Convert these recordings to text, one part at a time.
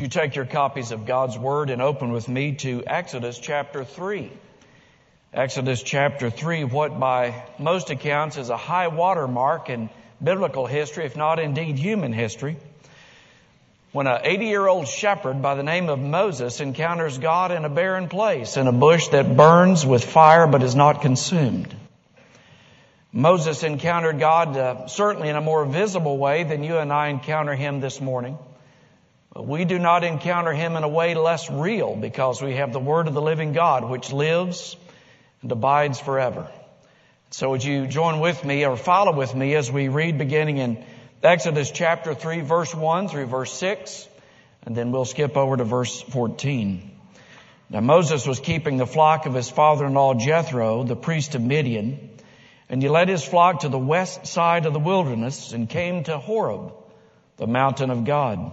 you take your copies of God's Word and open with me to Exodus chapter 3. Exodus chapter 3, what by most accounts is a high water mark in biblical history, if not indeed human history. When an 80 year old shepherd by the name of Moses encounters God in a barren place, in a bush that burns with fire but is not consumed. Moses encountered God uh, certainly in a more visible way than you and I encounter Him this morning. We do not encounter Him in a way less real because we have the Word of the living God which lives and abides forever. So would you join with me or follow with me as we read beginning in Exodus chapter 3 verse 1 through verse 6 and then we'll skip over to verse 14. Now Moses was keeping the flock of his father-in-law Jethro, the priest of Midian, and he led his flock to the west side of the wilderness and came to Horeb, the mountain of God.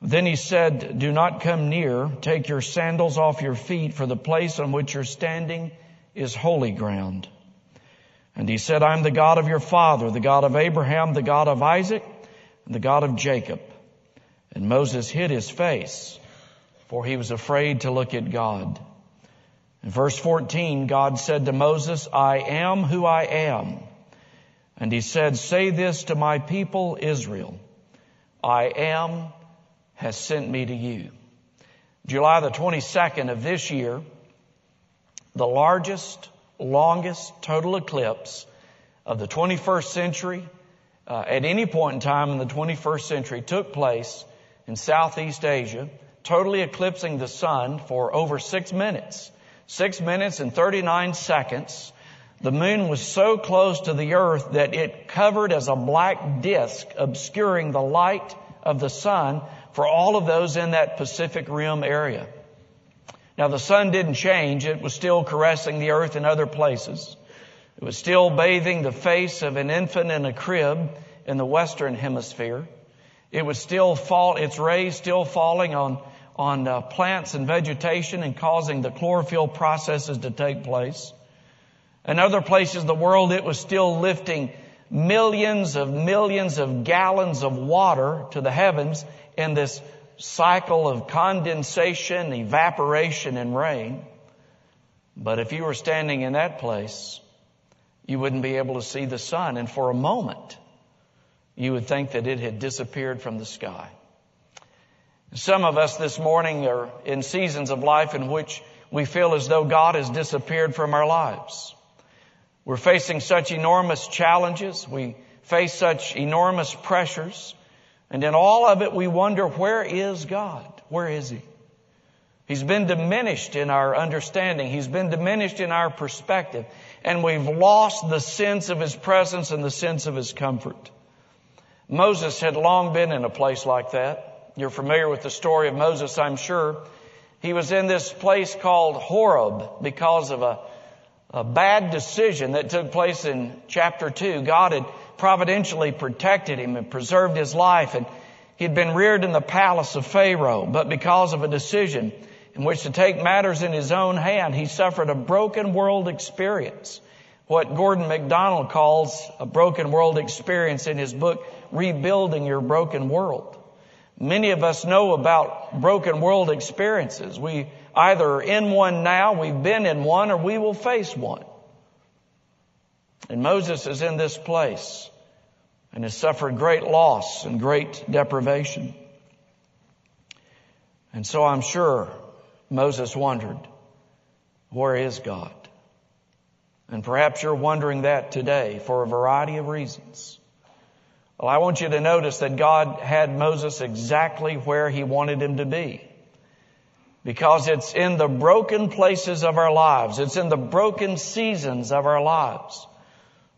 Then he said, do not come near. Take your sandals off your feet for the place on which you're standing is holy ground. And he said, I'm the God of your father, the God of Abraham, the God of Isaac, and the God of Jacob. And Moses hid his face, for he was afraid to look at God. In verse 14, God said to Moses, I am who I am. And he said, say this to my people Israel. I am has sent me to you. July the 22nd of this year, the largest, longest total eclipse of the 21st century, uh, at any point in time in the 21st century took place in Southeast Asia, totally eclipsing the sun for over six minutes. Six minutes and 39 seconds. The moon was so close to the earth that it covered as a black disk, obscuring the light of the sun for all of those in that Pacific Rim area. Now the sun didn't change. It was still caressing the earth in other places. It was still bathing the face of an infant in a crib in the Western hemisphere. It was still fall, its rays still falling on, on uh, plants and vegetation and causing the chlorophyll processes to take place. In other places of the world, it was still lifting millions of millions of gallons of water to the heavens in this cycle of condensation, evaporation, and rain. But if you were standing in that place, you wouldn't be able to see the sun. And for a moment, you would think that it had disappeared from the sky. Some of us this morning are in seasons of life in which we feel as though God has disappeared from our lives. We're facing such enormous challenges. We face such enormous pressures. And in all of it, we wonder, where is God? Where is He? He's been diminished in our understanding. He's been diminished in our perspective. And we've lost the sense of His presence and the sense of His comfort. Moses had long been in a place like that. You're familiar with the story of Moses, I'm sure. He was in this place called Horeb because of a, a bad decision that took place in chapter 2. God had providentially protected him and preserved his life and he'd been reared in the palace of Pharaoh, but because of a decision in which to take matters in his own hand, he suffered a broken world experience. What Gordon MacDonald calls a broken world experience in his book, Rebuilding Your Broken World. Many of us know about broken world experiences. We either are in one now, we've been in one, or we will face one. And Moses is in this place and has suffered great loss and great deprivation. And so I'm sure Moses wondered, where is God? And perhaps you're wondering that today for a variety of reasons. Well, I want you to notice that God had Moses exactly where he wanted him to be. Because it's in the broken places of our lives. It's in the broken seasons of our lives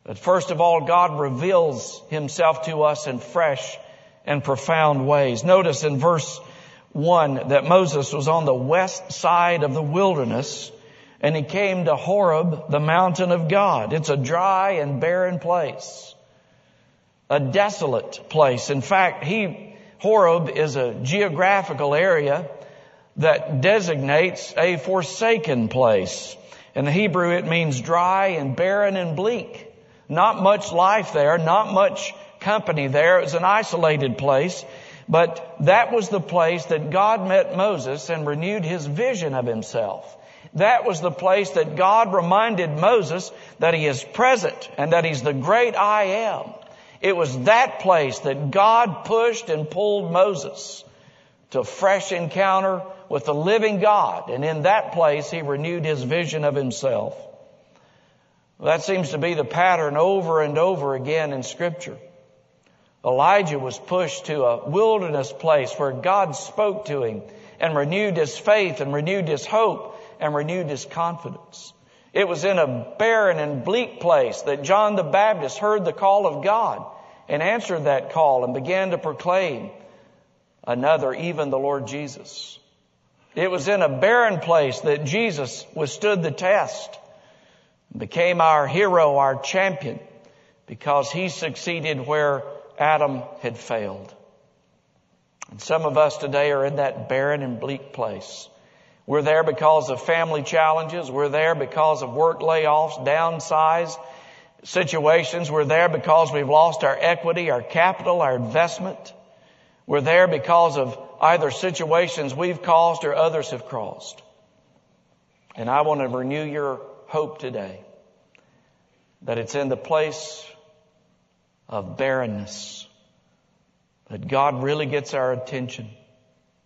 but first of all, God reveals himself to us in fresh and profound ways. Notice in verse 1 that Moses was on the west side of the wilderness and he came to Horeb, the mountain of God. It's a dry and barren place. A desolate place. In fact, he, Horeb is a geographical area that designates a forsaken place. In the Hebrew, it means dry and barren and bleak. Not much life there, not much company there. It was an isolated place. But that was the place that God met Moses and renewed his vision of himself. That was the place that God reminded Moses that he is present and that he's the great I am. It was that place that God pushed and pulled Moses to fresh encounter with the living God. And in that place, he renewed his vision of himself. That seems to be the pattern over and over again in scripture. Elijah was pushed to a wilderness place where God spoke to him and renewed his faith and renewed his hope and renewed his confidence. It was in a barren and bleak place that John the Baptist heard the call of God and answered that call and began to proclaim another, even the Lord Jesus. It was in a barren place that Jesus withstood the test, and became our hero, our champion, because he succeeded where Adam had failed. And some of us today are in that barren and bleak place. We're there because of family challenges. We're there because of work layoffs, downsize situations. We're there because we've lost our equity, our capital, our investment. We're there because of either situations we've caused or others have caused. And I want to renew your hope today that it's in the place of barrenness that God really gets our attention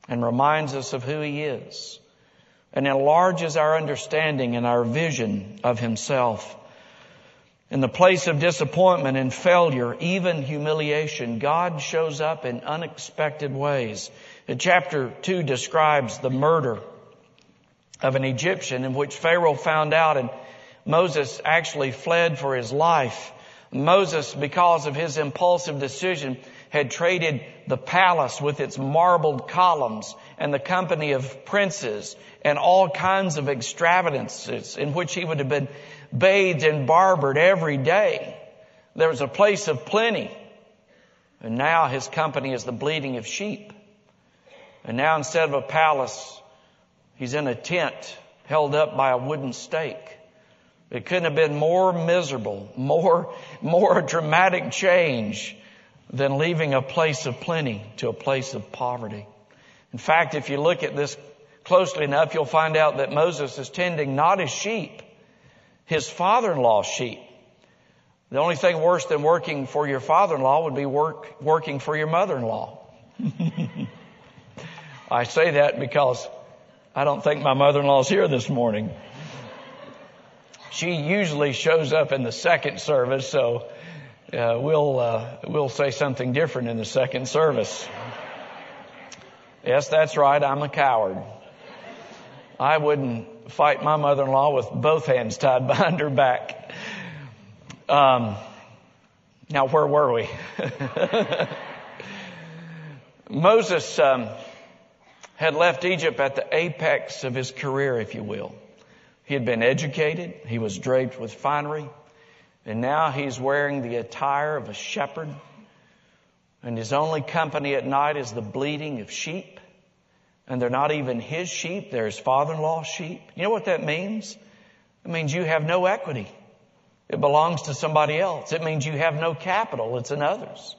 and reminds us of who He is and enlarges our understanding and our vision of Himself. In the place of disappointment and failure, even humiliation, God shows up in unexpected ways. In chapter 2 describes the murder of an Egyptian in which Pharaoh found out and Moses actually fled for his life. Moses, because of his impulsive decision, had traded the palace with its marbled columns and the company of princes and all kinds of extravagances in which he would have been bathed and barbered every day. There was a place of plenty. And now his company is the bleating of sheep. And now instead of a palace, he's in a tent held up by a wooden stake. It couldn't have been more miserable, more, more dramatic change than leaving a place of plenty to a place of poverty. In fact, if you look at this closely enough, you'll find out that Moses is tending not his sheep, his father-in-law's sheep. The only thing worse than working for your father-in-law would be work, working for your mother-in-law. I say that because I don't think my mother-in-law's here this morning. She usually shows up in the second service, so uh, we'll uh, we'll say something different in the second service. Yes, that's right. I'm a coward. I wouldn't fight my mother-in-law with both hands tied behind her back. Um, now, where were we? Moses um, had left Egypt at the apex of his career, if you will. He had been educated. He was draped with finery. And now he's wearing the attire of a shepherd. And his only company at night is the bleating of sheep. And they're not even his sheep. They're his father-in-law's sheep. You know what that means? It means you have no equity. It belongs to somebody else. It means you have no capital. It's another's.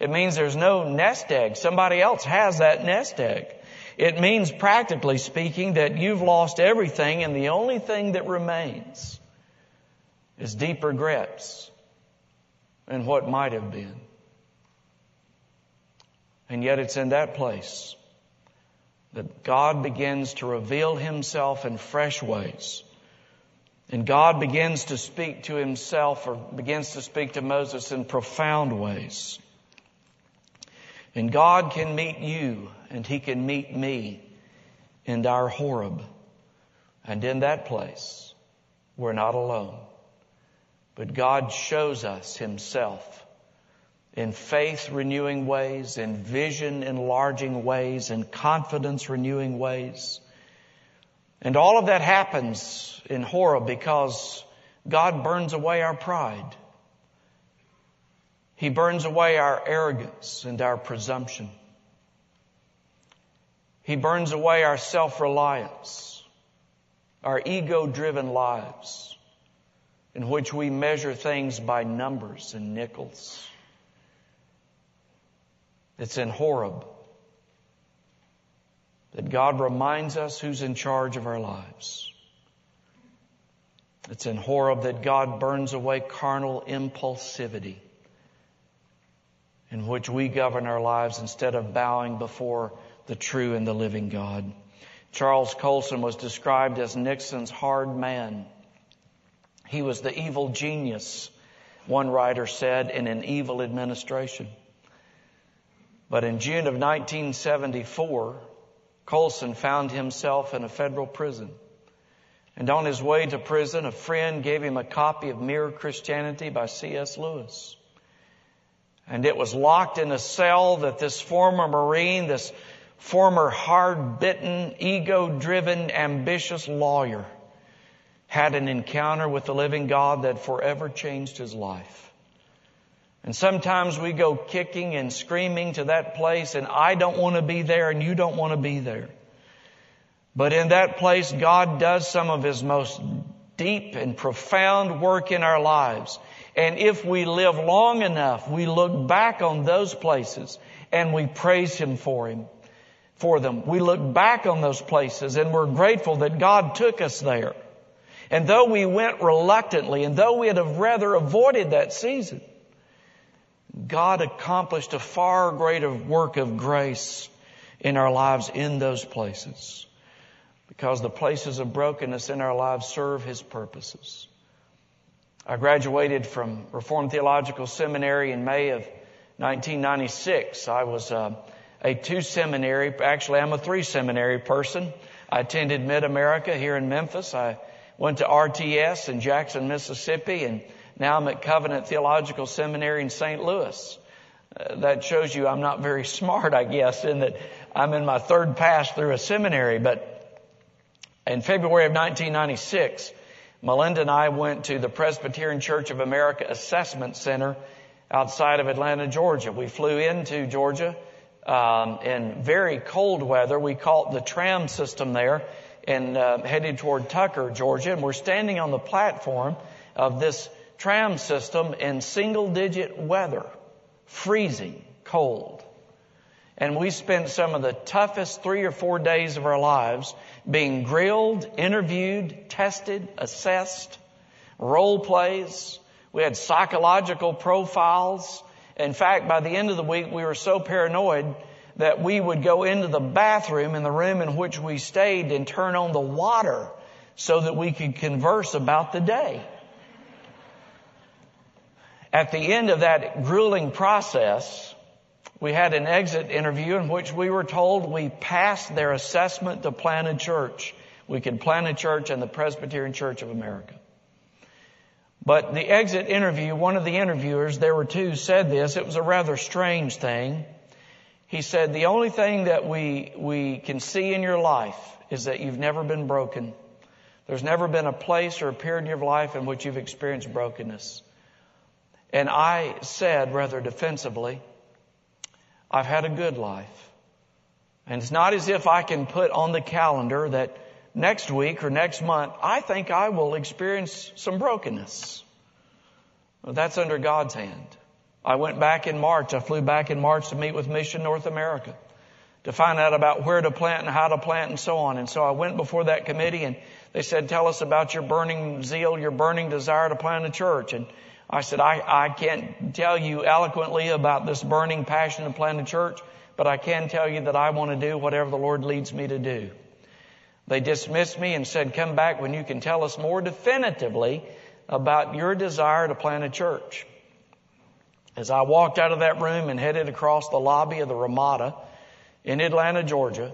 It means there's no nest egg. Somebody else has that nest egg. It means practically speaking that you've lost everything and the only thing that remains is deep regrets and what might have been. And yet it's in that place that God begins to reveal himself in fresh ways. And God begins to speak to himself or begins to speak to Moses in profound ways. And God can meet you and He can meet me in our Horeb. And in that place, we're not alone. But God shows us Himself in faith renewing ways, in vision enlarging ways, in confidence renewing ways. And all of that happens in Horeb because God burns away our pride. He burns away our arrogance and our presumption. He burns away our self-reliance, our ego-driven lives in which we measure things by numbers and nickels. It's in Horeb that God reminds us who's in charge of our lives. It's in Horeb that God burns away carnal impulsivity in which we govern our lives instead of bowing before the true and the living God. Charles Colson was described as Nixon's hard man. He was the evil genius, one writer said, in an evil administration. But in June of 1974, Colson found himself in a federal prison. And on his way to prison, a friend gave him a copy of Mere Christianity by C.S. Lewis. And it was locked in a cell that this former Marine, this former hard-bitten, ego-driven, ambitious lawyer had an encounter with the living God that forever changed his life. And sometimes we go kicking and screaming to that place and I don't want to be there and you don't want to be there. But in that place, God does some of His most deep and profound work in our lives. And if we live long enough, we look back on those places and we praise Him for Him, for them. We look back on those places and we're grateful that God took us there. And though we went reluctantly and though we'd have rather avoided that season, God accomplished a far greater work of grace in our lives in those places. Because the places of brokenness in our lives serve His purposes. I graduated from Reformed Theological Seminary in May of 1996. I was uh, a two seminary, actually I'm a three seminary person. I attended Mid-America here in Memphis. I went to RTS in Jackson, Mississippi, and now I'm at Covenant Theological Seminary in St. Louis. Uh, that shows you I'm not very smart, I guess, in that I'm in my third pass through a seminary. But in February of 1996, Melinda and I went to the Presbyterian Church of America Assessment Center outside of Atlanta, Georgia. We flew into Georgia um, in very cold weather. We caught the tram system there and uh, headed toward Tucker, Georgia. And we're standing on the platform of this tram system in single digit weather, freezing cold. And we spent some of the toughest three or four days of our lives being grilled, interviewed, tested, assessed, role plays. We had psychological profiles. In fact, by the end of the week, we were so paranoid that we would go into the bathroom in the room in which we stayed and turn on the water so that we could converse about the day. At the end of that grueling process, we had an exit interview in which we were told we passed their assessment to plant a church. We could plant a church in the Presbyterian Church of America. But the exit interview, one of the interviewers, there were two, said this. It was a rather strange thing. He said, the only thing that we, we can see in your life is that you've never been broken. There's never been a place or a period in your life in which you've experienced brokenness. And I said rather defensively, I've had a good life. And it's not as if I can put on the calendar that next week or next month, I think I will experience some brokenness. Well, that's under God's hand. I went back in March. I flew back in March to meet with Mission North America to find out about where to plant and how to plant and so on. And so I went before that committee and they said, tell us about your burning zeal, your burning desire to plant a church. And I said, I, I can't tell you eloquently about this burning passion to plant a church, but I can tell you that I want to do whatever the Lord leads me to do. They dismissed me and said, come back when you can tell us more definitively about your desire to plant a church. As I walked out of that room and headed across the lobby of the Ramada in Atlanta, Georgia,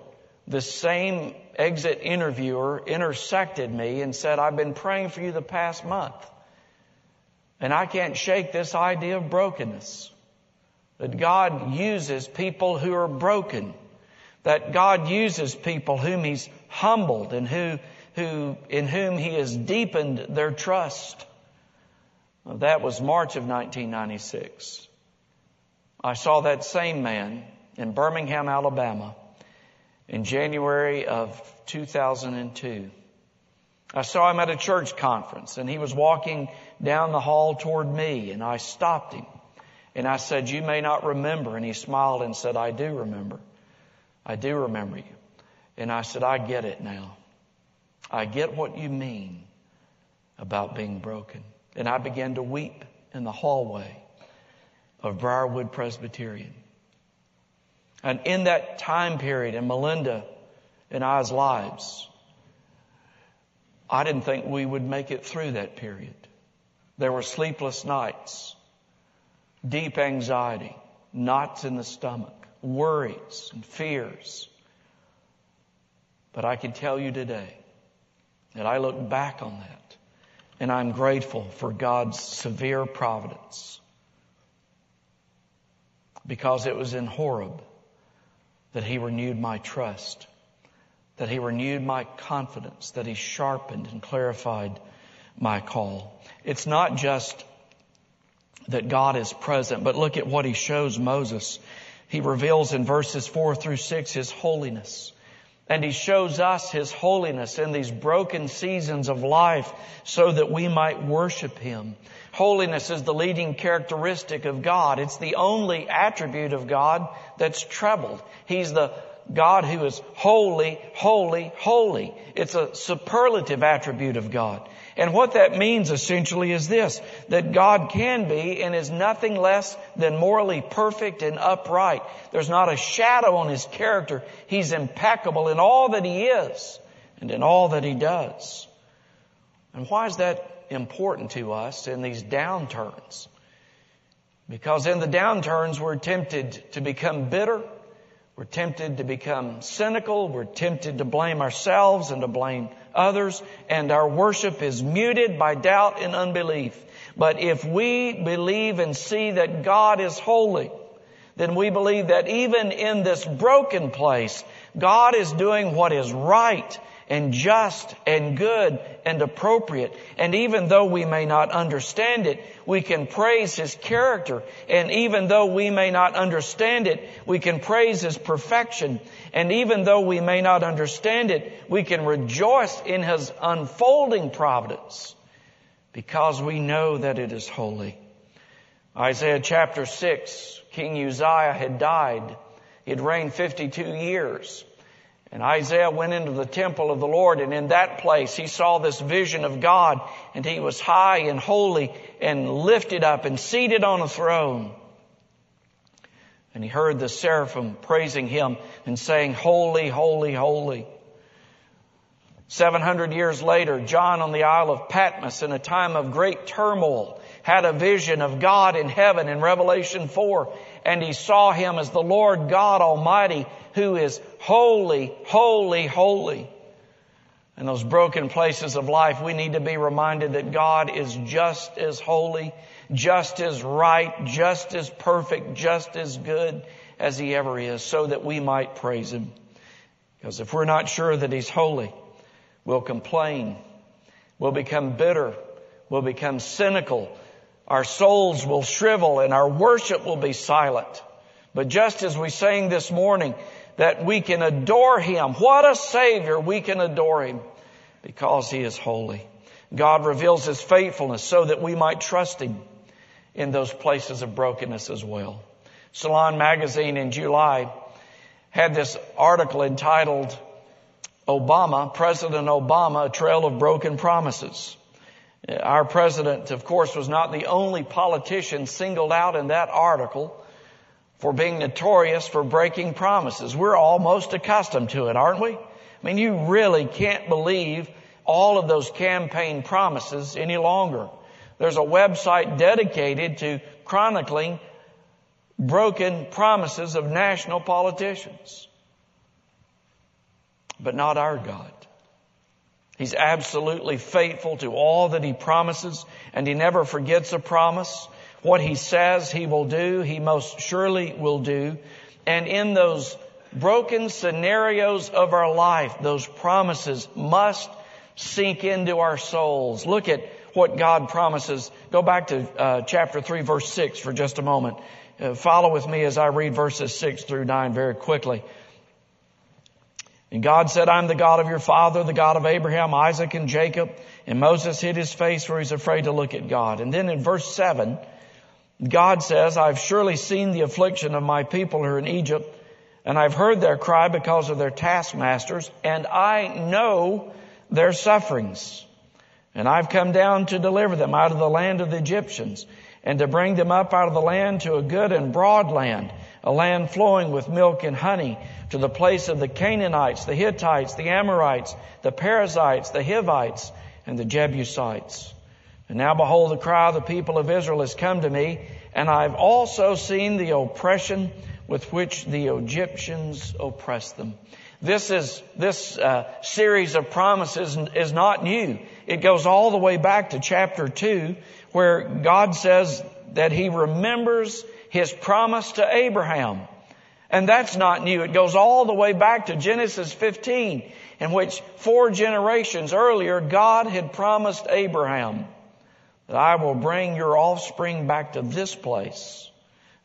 the same exit interviewer intersected me and said, I've been praying for you the past month. And I can't shake this idea of brokenness. that God uses people who are broken, that God uses people whom He's humbled and who, who, in whom He has deepened their trust. Well, that was March of 1996. I saw that same man in Birmingham, Alabama in January of 2002. I saw him at a church conference and he was walking down the hall toward me and I stopped him and I said, you may not remember. And he smiled and said, I do remember. I do remember you. And I said, I get it now. I get what you mean about being broken. And I began to weep in the hallway of Briarwood Presbyterian. And in that time period in Melinda and I's lives, I didn't think we would make it through that period. There were sleepless nights, deep anxiety, knots in the stomach, worries and fears. But I can tell you today that I look back on that and I'm grateful for God's severe providence because it was in Horeb that He renewed my trust, that He renewed my confidence, that He sharpened and clarified my call. It's not just that God is present, but look at what He shows Moses. He reveals in verses four through six His holiness. And He shows us His holiness in these broken seasons of life so that we might worship Him. Holiness is the leading characteristic of God. It's the only attribute of God that's trebled. He's the God who is holy, holy, holy. It's a superlative attribute of God. And what that means essentially is this, that God can be and is nothing less than morally perfect and upright. There's not a shadow on His character. He's impeccable in all that He is and in all that He does. And why is that important to us in these downturns? Because in the downturns we're tempted to become bitter. We're tempted to become cynical. We're tempted to blame ourselves and to blame others, and our worship is muted by doubt and unbelief. But if we believe and see that God is holy, then we believe that even in this broken place, God is doing what is right and just and good and appropriate. And even though we may not understand it, we can praise His character. And even though we may not understand it, we can praise His perfection. And even though we may not understand it, we can rejoice in His unfolding providence because we know that it is holy. Isaiah chapter 6, King Uzziah had died. He had reigned 52 years. And Isaiah went into the temple of the Lord and in that place he saw this vision of God and he was high and holy and lifted up and seated on a throne. And he heard the seraphim praising him and saying, Holy, holy, holy. 700 years later, John on the Isle of Patmos in a time of great turmoil had a vision of God in heaven in Revelation 4 and he saw him as the Lord God Almighty who is holy, holy, holy. In those broken places of life, we need to be reminded that God is just as holy, just as right, just as perfect, just as good as He ever is, so that we might praise Him. Because if we're not sure that He's holy, we'll complain, we'll become bitter, we'll become cynical, our souls will shrivel and our worship will be silent. But just as we sang this morning, that we can adore Him. What a Savior! We can adore Him because He is holy. God reveals His faithfulness so that we might trust Him in those places of brokenness as well. Salon magazine in July had this article entitled Obama, President Obama, a trail of broken promises. Our president, of course, was not the only politician singled out in that article for being notorious for breaking promises. We're almost accustomed to it, aren't we? I mean, you really can't believe all of those campaign promises any longer. There's a website dedicated to chronicling broken promises of national politicians. But not our God. He's absolutely faithful to all that He promises and He never forgets a promise. What He says He will do, He most surely will do. And in those broken scenarios of our life, those promises must sink into our souls. Look at what God promises. Go back to uh, chapter 3 verse 6 for just a moment. Uh, follow with me as I read verses 6 through 9 very quickly. And God said, I'm the God of your father, the God of Abraham, Isaac, and Jacob. And Moses hid his face for he's afraid to look at God. And then in verse 7, God says, I've surely seen the affliction of my people who are in Egypt, and I've heard their cry because of their taskmasters, and I know their sufferings. And I've come down to deliver them out of the land of the Egyptians and to bring them up out of the land to a good and broad land, a land flowing with milk and honey, to the place of the Canaanites, the Hittites, the Amorites, the Perizzites, the Hivites, and the Jebusites. And now behold, the cry of the people of Israel has come to me, and I've also seen the oppression with which the Egyptians oppress them. This is, this uh, series of promises is not new. It goes all the way back to chapter 2 where God says that He remembers His promise to Abraham. And that's not new. It goes all the way back to Genesis 15 in which four generations earlier God had promised Abraham that I will bring your offspring back to this place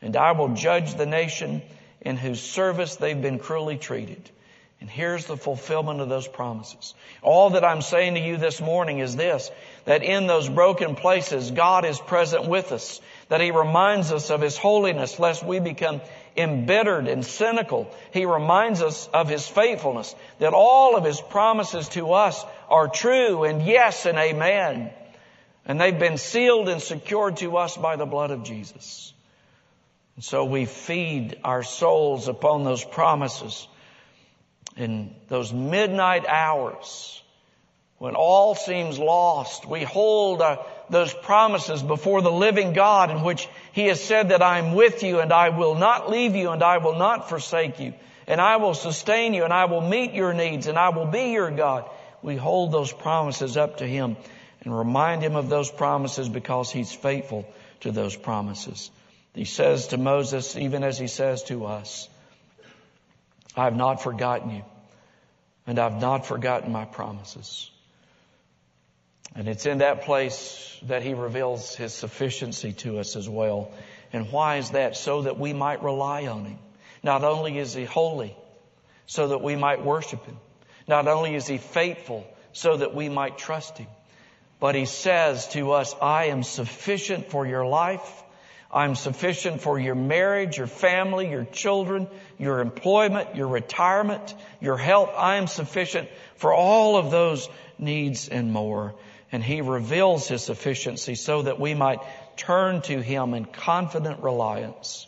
and I will judge the nation in whose service they've been cruelly treated. And here's the fulfillment of those promises. All that I'm saying to you this morning is this, that in those broken places, God is present with us, that He reminds us of His holiness lest we become embittered and cynical. He reminds us of His faithfulness, that all of His promises to us are true and yes and amen. And they've been sealed and secured to us by the blood of Jesus. And so we feed our souls upon those promises in those midnight hours when all seems lost, we hold uh, those promises before the living God in which He has said that I am with you and I will not leave you and I will not forsake you and I will sustain you and I will meet your needs and I will be your God. We hold those promises up to Him and remind Him of those promises because He's faithful to those promises. He says to Moses, even as He says to us, I have not forgotten you, and I've not forgotten my promises. And it's in that place that he reveals his sufficiency to us as well. And why is that? So that we might rely on him. Not only is he holy, so that we might worship him. Not only is he faithful, so that we might trust him. But he says to us, I am sufficient for your life. I'm sufficient for your marriage, your family, your children, your employment, your retirement, your health. I am sufficient for all of those needs and more. And he reveals his sufficiency so that we might turn to him in confident reliance.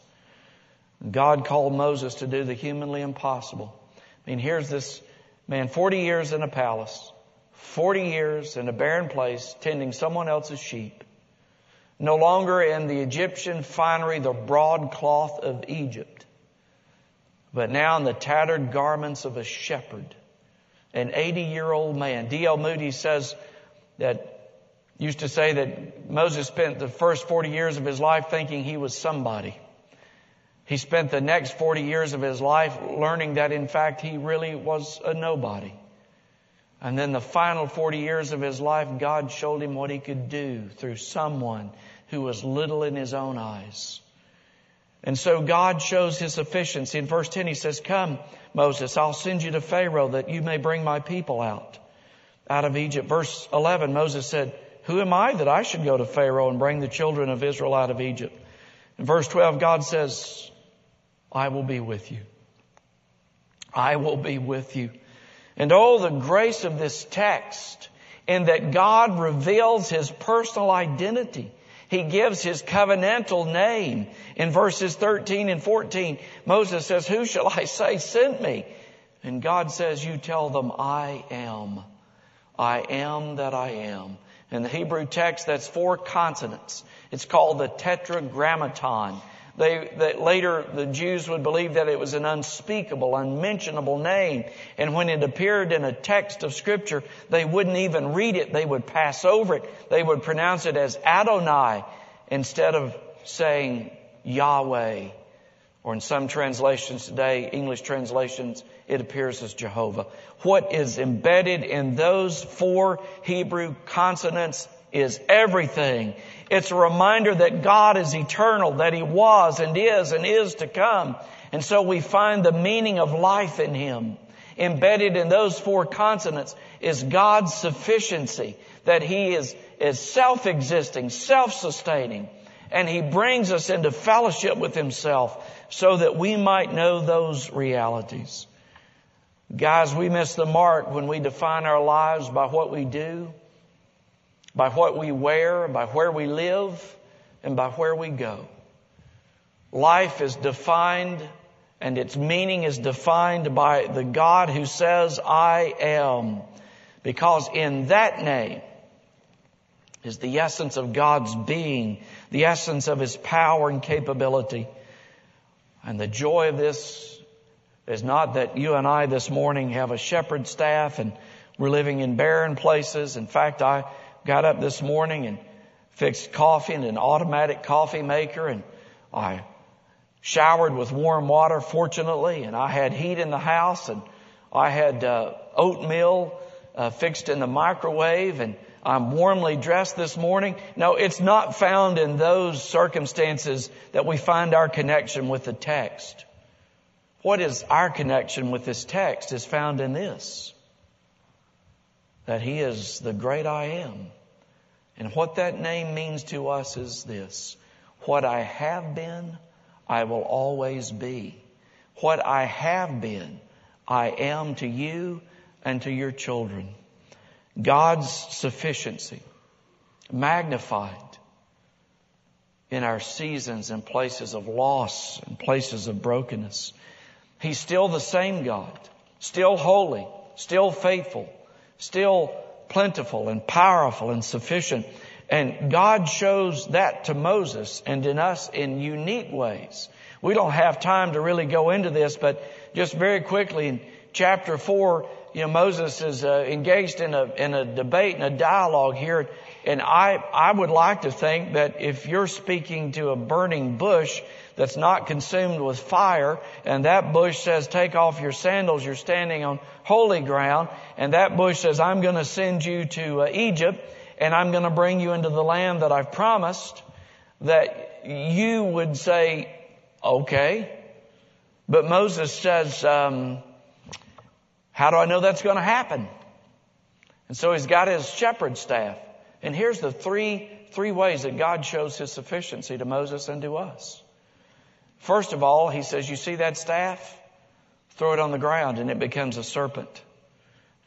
God called Moses to do the humanly impossible. I mean, here's this man, 40 years in a palace, 40 years in a barren place, tending someone else's sheep no longer in the Egyptian finery, the broadcloth of Egypt, but now in the tattered garments of a shepherd, an 80 year old man. D.L. Moody says that used to say that Moses spent the first 40 years of his life thinking he was somebody. He spent the next 40 years of his life learning that in fact he really was a nobody. And then the final 40 years of his life, God showed him what he could do through someone who was little in his own eyes. And so God shows his sufficiency. In verse 10 he says, Come, Moses, I'll send you to Pharaoh that you may bring my people out, out of Egypt. Verse 11, Moses said, Who am I that I should go to Pharaoh and bring the children of Israel out of Egypt? In verse 12, God says, I will be with you. I will be with you. And oh, the grace of this text in that God reveals His personal identity. He gives His covenantal name. In verses 13 and 14, Moses says, who shall I say sent me? And God says, you tell them, I am. I am that I am. In the Hebrew text, that's four consonants. It's called the tetragrammaton. They, that later the Jews would believe that it was an unspeakable, unmentionable name. And when it appeared in a text of scripture, they wouldn't even read it. They would pass over it. They would pronounce it as Adonai instead of saying Yahweh, or in some translations today, English translations, it appears as Jehovah. What is embedded in those four Hebrew consonants is everything. It's a reminder that God is eternal, that He was and is and is to come. And so we find the meaning of life in Him. Embedded in those four consonants is God's sufficiency, that He is, is self-existing, self-sustaining, and He brings us into fellowship with Himself so that we might know those realities. Guys, we miss the mark when we define our lives by what we do, by what we wear, by where we live, and by where we go. Life is defined and its meaning is defined by the God who says, I am. Because in that name is the essence of God's being, the essence of His power and capability. And the joy of this is not that you and I this morning have a shepherd staff and we're living in barren places. In fact, I got up this morning and fixed coffee in an automatic coffee maker and I showered with warm water, fortunately, and I had heat in the house and I had uh, oatmeal uh, fixed in the microwave and I'm warmly dressed this morning. No, it's not found in those circumstances that we find our connection with the text. What is our connection with this text is found in this. That He is the great I am. And what that name means to us is this. What I have been, I will always be. What I have been, I am to you and to your children. God's sufficiency magnified in our seasons and places of loss and places of brokenness. He's still the same God, still holy, still faithful, still plentiful and powerful and sufficient. And God shows that to Moses and in us in unique ways. We don't have time to really go into this, but just very quickly in chapter four, you know, Moses is uh, engaged in a in a debate and a dialogue here, and I I would like to think that if you're speaking to a burning bush that's not consumed with fire, and that bush says, "Take off your sandals, you're standing on holy ground," and that bush says, "I'm going to send you to uh, Egypt." and I'm going to bring you into the land that I've promised, that you would say, okay. But Moses says, um, how do I know that's going to happen? And so he's got his shepherd staff. And here's the three, three ways that God shows his sufficiency to Moses and to us. First of all, he says, you see that staff? Throw it on the ground and it becomes a serpent.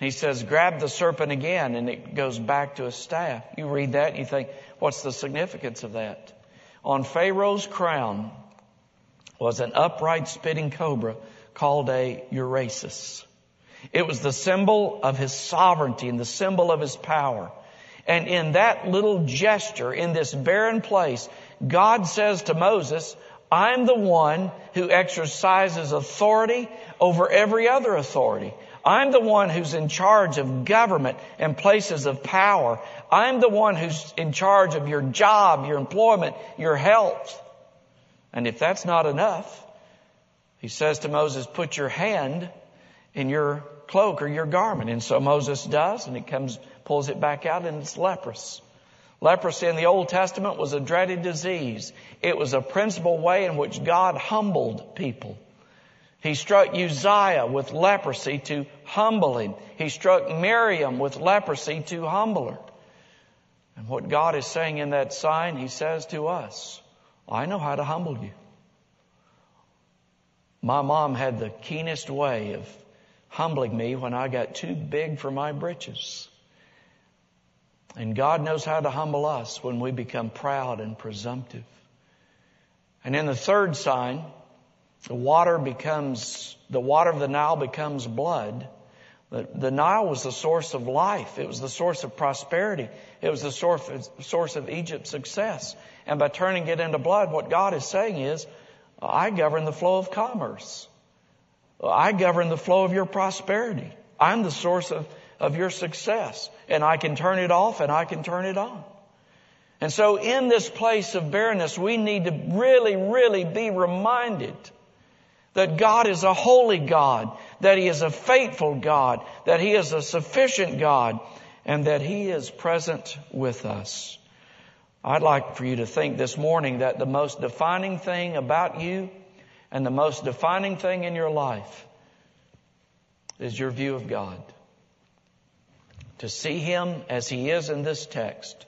He says, grab the serpent again, and it goes back to a staff. You read that and you think, what's the significance of that? On Pharaoh's crown was an upright spitting cobra called a uraeus. It was the symbol of his sovereignty and the symbol of his power. And in that little gesture, in this barren place, God says to Moses, I'm the one who exercises authority over every other authority. I'm the one who's in charge of government and places of power. I'm the one who's in charge of your job, your employment, your health. And if that's not enough, he says to Moses, put your hand in your cloak or your garment. And so Moses does, and he comes, pulls it back out, and it's leprous. Leprosy in the Old Testament was a dreaded disease. It was a principal way in which God humbled people. He struck Uzziah with leprosy to humble him. He struck Miriam with leprosy to humble her. And what God is saying in that sign, He says to us, I know how to humble you. My mom had the keenest way of humbling me when I got too big for my britches. And God knows how to humble us when we become proud and presumptive. And in the third sign, the water becomes, the water of the Nile becomes blood. The, the Nile was the source of life. It was the source of prosperity. It was the source, source of Egypt's success. And by turning it into blood, what God is saying is, I govern the flow of commerce. I govern the flow of your prosperity. I'm the source of, of your success. And I can turn it off and I can turn it on. And so in this place of barrenness, we need to really, really be reminded that God is a holy God, that He is a faithful God, that He is a sufficient God, and that He is present with us. I'd like for you to think this morning that the most defining thing about you and the most defining thing in your life is your view of God. To see Him as He is in this text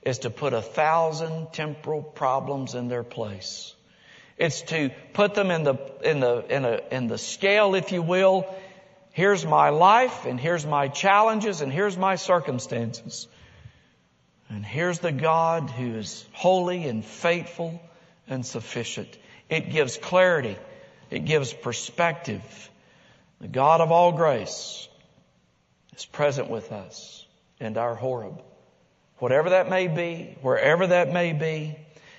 is to put a thousand temporal problems in their place. It's to put them in the, in the, in a, in the scale, if you will. Here's my life and here's my challenges and here's my circumstances. And here's the God who is holy and faithful and sufficient. It gives clarity. It gives perspective. The God of all grace is present with us and our Horeb. Whatever that may be, wherever that may be,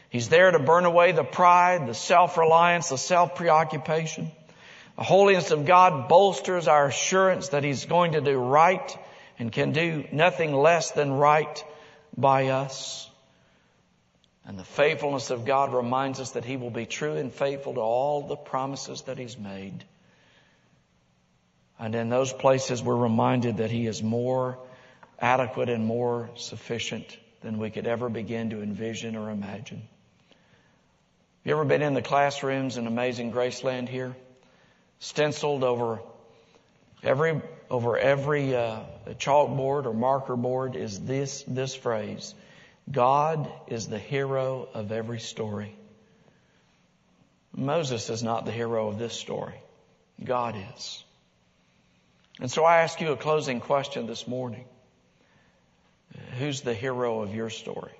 He's there to burn away the pride, the self-reliance, the self-preoccupation. The holiness of God bolsters our assurance that He's going to do right and can do nothing less than right by us. And the faithfulness of God reminds us that He will be true and faithful to all the promises that He's made. And in those places we're reminded that He is more adequate and more sufficient than we could ever begin to envision or imagine. Have You ever been in the classrooms in Amazing Graceland here? Stenciled over every over every uh, chalkboard or marker board is this this phrase: "God is the hero of every story." Moses is not the hero of this story. God is. And so I ask you a closing question this morning. Who's the hero of your story?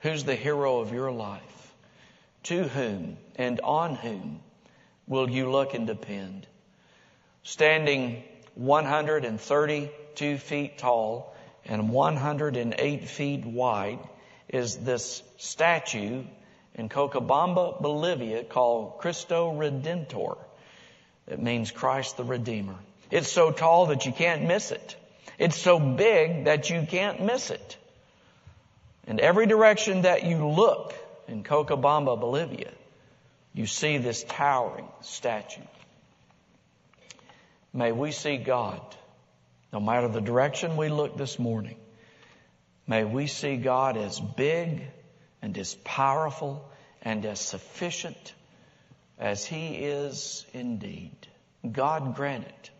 Who's the hero of your life? To whom and on whom will you look and depend? Standing 132 feet tall and 108 feet wide is this statue in Cochabamba, Bolivia called Cristo Redentor. It means Christ the Redeemer. It's so tall that you can't miss it. It's so big that you can't miss it. In every direction that you look in Cochabamba, Bolivia, you see this towering statue. May we see God, no matter the direction we look this morning, may we see God as big and as powerful and as sufficient as He is indeed. God grant it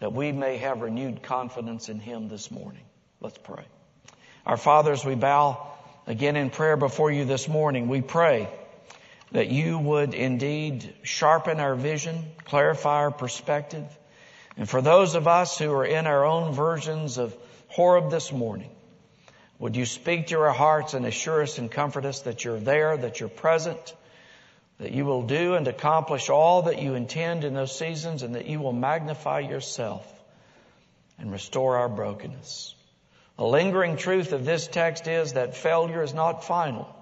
that we may have renewed confidence in Him this morning. Let's pray. Our fathers, we bow again in prayer before you this morning. We pray that you would indeed sharpen our vision, clarify our perspective. And for those of us who are in our own versions of Horeb this morning, would you speak to our hearts and assure us and comfort us that you're there, that you're present, that you will do and accomplish all that you intend in those seasons and that you will magnify yourself and restore our brokenness. A lingering truth of this text is that failure is not final,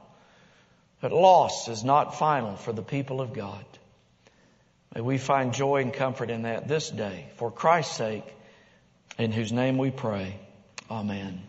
but loss is not final for the people of God. May we find joy and comfort in that this day for Christ's sake, in whose name we pray. Amen.